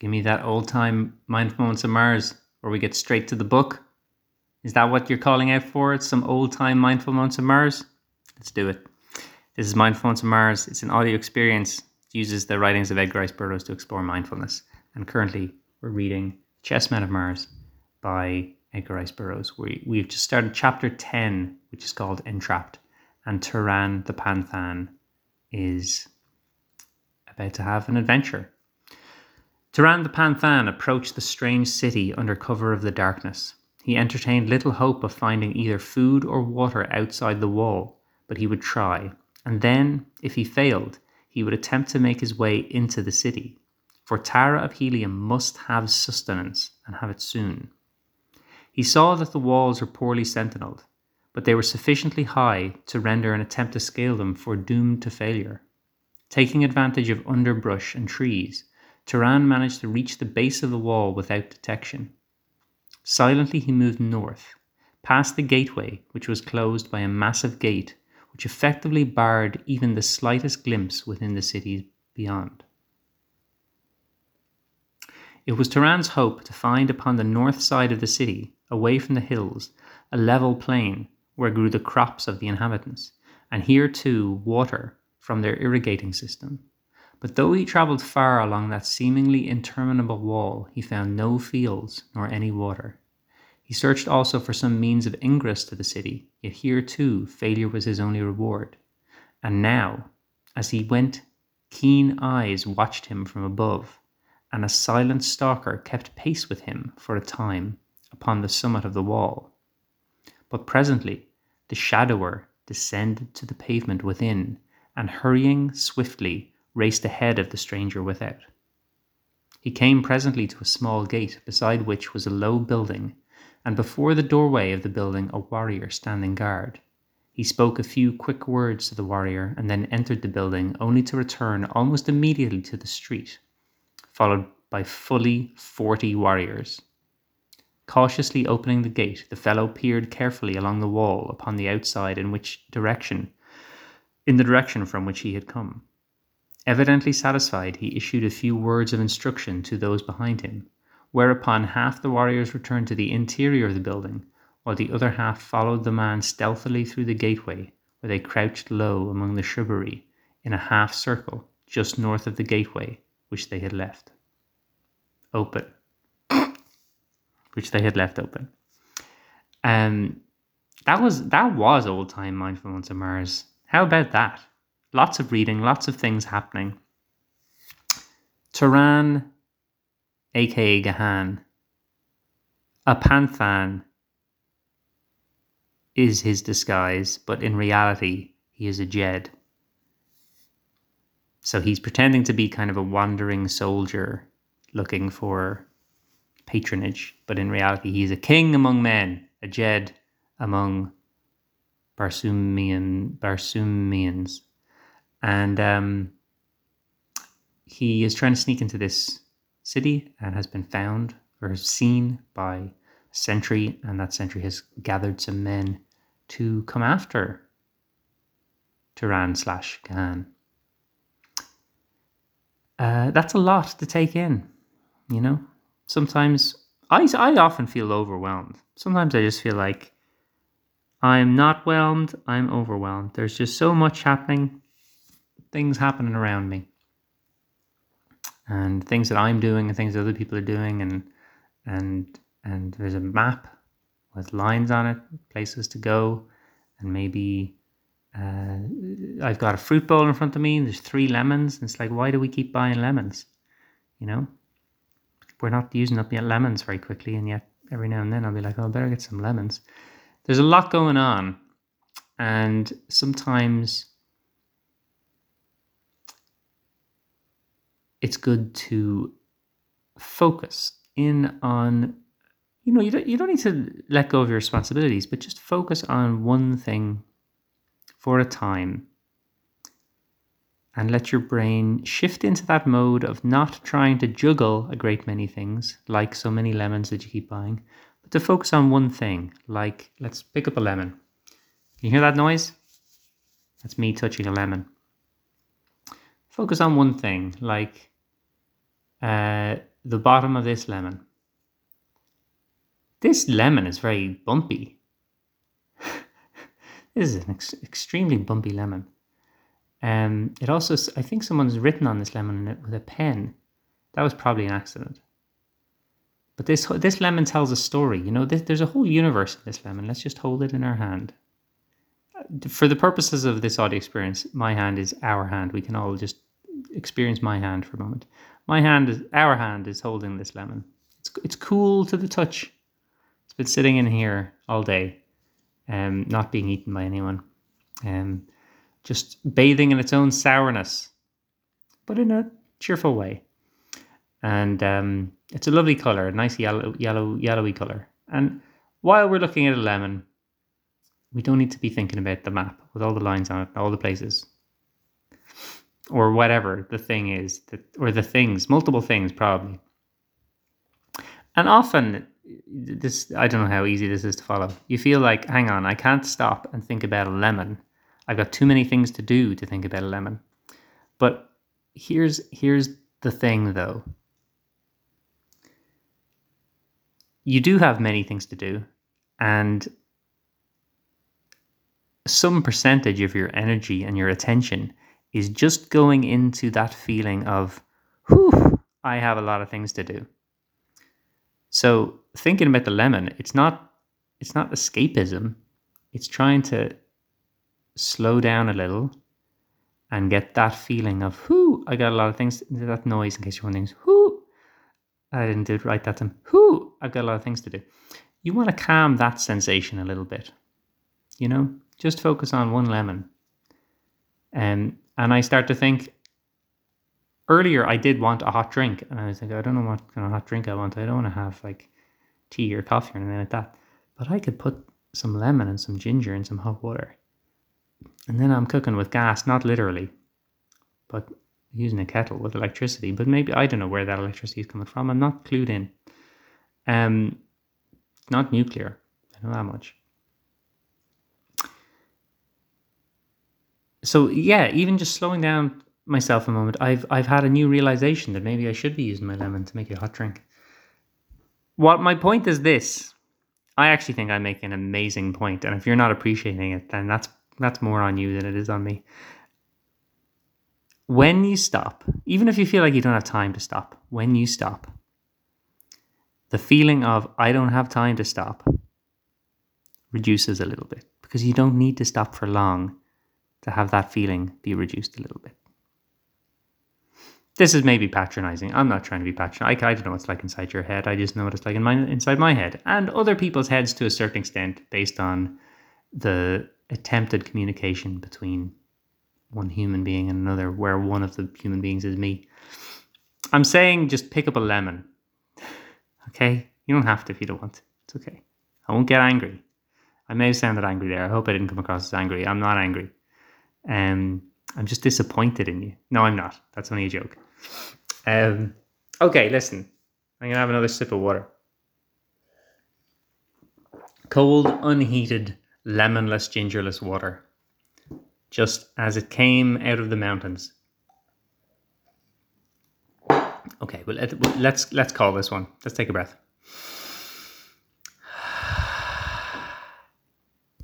Give me that old time mindful moments of Mars where we get straight to the book. Is that what you're calling out for? It's some old time mindful moments of Mars? Let's do it. This is Mindful Moments of Mars. It's an audio experience. It uses the writings of Edgar Rice Burroughs to explore mindfulness. And currently, we're reading Chessmen of Mars by Edgar Rice Burroughs. We, we've just started chapter 10, which is called Entrapped. And Turan the Panthan is about to have an adventure. Turan the Panthan approached the strange city under cover of the darkness. He entertained little hope of finding either food or water outside the wall, but he would try, and then, if he failed, he would attempt to make his way into the city. For Tara of Helium must have sustenance, and have it soon. He saw that the walls were poorly sentinelled, but they were sufficiently high to render an attempt to scale them foredoomed to failure. Taking advantage of underbrush and trees, Turan managed to reach the base of the wall without detection. Silently he moved north, past the gateway, which was closed by a massive gate which effectively barred even the slightest glimpse within the city beyond. It was Turan's hope to find upon the north side of the city, away from the hills, a level plain where grew the crops of the inhabitants, and here too water from their irrigating system but though he travelled far along that seemingly interminable wall, he found no fields nor any water. He searched also for some means of ingress to the city, yet here too failure was his only reward. And now, as he went, keen eyes watched him from above, and a silent stalker kept pace with him for a time upon the summit of the wall. But presently the shadower descended to the pavement within, and hurrying swiftly raced ahead of the stranger without. He came presently to a small gate, beside which was a low building, and before the doorway of the building a warrior standing guard. He spoke a few quick words to the warrior and then entered the building, only to return almost immediately to the street, followed by fully forty warriors. Cautiously opening the gate, the fellow peered carefully along the wall upon the outside in which direction in the direction from which he had come. Evidently satisfied, he issued a few words of instruction to those behind him, whereupon half the warriors returned to the interior of the building, while the other half followed the man stealthily through the gateway, where they crouched low among the shrubbery in a half circle just north of the gateway which they had left open. which they had left open. Um, that was that was old time mindfulness of Mars. How about that? Lots of reading, lots of things happening. Turan, aka Gahan, a Panthan, is his disguise, but in reality, he is a Jed. So he's pretending to be kind of a wandering soldier looking for patronage, but in reality, he's a king among men, a Jed among Barsoomian, Barsoomians and um, he is trying to sneak into this city and has been found or seen by a sentry, and that sentry has gathered some men to come after Turan slash Gahan. Uh, that's a lot to take in, you know. Sometimes I, I often feel overwhelmed. Sometimes I just feel like I'm not whelmed, I'm overwhelmed. There's just so much happening things happening around me and things that I'm doing and things that other people are doing and and and there's a map with lines on it, places to go, and maybe uh, I've got a fruit bowl in front of me and there's three lemons. And it's like, why do we keep buying lemons? You know, we're not using up yet lemons very quickly, and yet every now and then I'll be like, oh, I better get some lemons. There's a lot going on, and sometimes it's good to focus in on you know you don't, you don't need to let go of your responsibilities but just focus on one thing for a time and let your brain shift into that mode of not trying to juggle a great many things like so many lemons that you keep buying but to focus on one thing like let's pick up a lemon. Can you hear that noise? That's me touching a lemon focus on one thing like uh, the bottom of this lemon. This lemon is very bumpy. this is an ex- extremely bumpy lemon. Um, it also, I think someone's written on this lemon with a pen. That was probably an accident. But this this lemon tells a story. You know, this, there's a whole universe in this lemon. Let's just hold it in our hand. For the purposes of this audio experience, my hand is our hand. We can all just experience my hand for a moment. My hand is our hand is holding this lemon. It's it's cool to the touch. It's been sitting in here all day, um, not being eaten by anyone, um, just bathing in its own sourness, but in a cheerful way. And um, it's a lovely color, a nice yellow, yellow, yellowy color. And while we're looking at a lemon, we don't need to be thinking about the map with all the lines on it, all the places, or whatever the thing is, that, or the things, multiple things probably. And often, this I don't know how easy this is to follow. You feel like, hang on, I can't stop and think about a lemon. I've got too many things to do to think about a lemon. But here's here's the thing though you do have many things to do, and some percentage of your energy and your attention is just going into that feeling of, whew, I have a lot of things to do. So thinking about the lemon, it's not it's not escapism. It's trying to slow down a little and get that feeling of whoo, I got a lot of things that noise in case you're wondering, whoo, I didn't do it right that time. Whoo, I've got a lot of things to do. You want to calm that sensation a little bit. You know, just focus on one lemon. And and I start to think earlier I did want a hot drink and I was like, I don't know what kind of hot drink I want. I don't want to have like tea or coffee or anything like that. But I could put some lemon and some ginger in some hot water. And then I'm cooking with gas, not literally, but using a kettle with electricity, but maybe I don't know where that electricity is coming from. I'm not clued in. Um, not nuclear. I know that much. So yeah, even just slowing down myself a moment, I've I've had a new realization that maybe I should be using my lemon to make a hot drink. What my point is this. I actually think I make an amazing point, and if you're not appreciating it, then that's that's more on you than it is on me when you stop, even if you feel like you don't have time to stop, when you stop, the feeling of I don't have time to stop reduces a little bit because you don't need to stop for long to have that feeling be reduced a little bit. This is maybe patronizing. I'm not trying to be patronizing. I, I don't know what it's like inside your head. I just know what it's like in my, inside my head and other people's heads to a certain extent based on the attempted communication between one human being and another, where one of the human beings is me. I'm saying just pick up a lemon. Okay? You don't have to if you don't want. It's okay. I won't get angry. I may have sounded angry there. I hope I didn't come across as angry. I'm not angry. Um, I'm just disappointed in you. No, I'm not. That's only a joke. Um, okay, listen. I'm going to have another sip of water. Cold, unheated, lemonless, gingerless water just as it came out of the mountains. Okay, well let's let's call this one. Let's take a breath.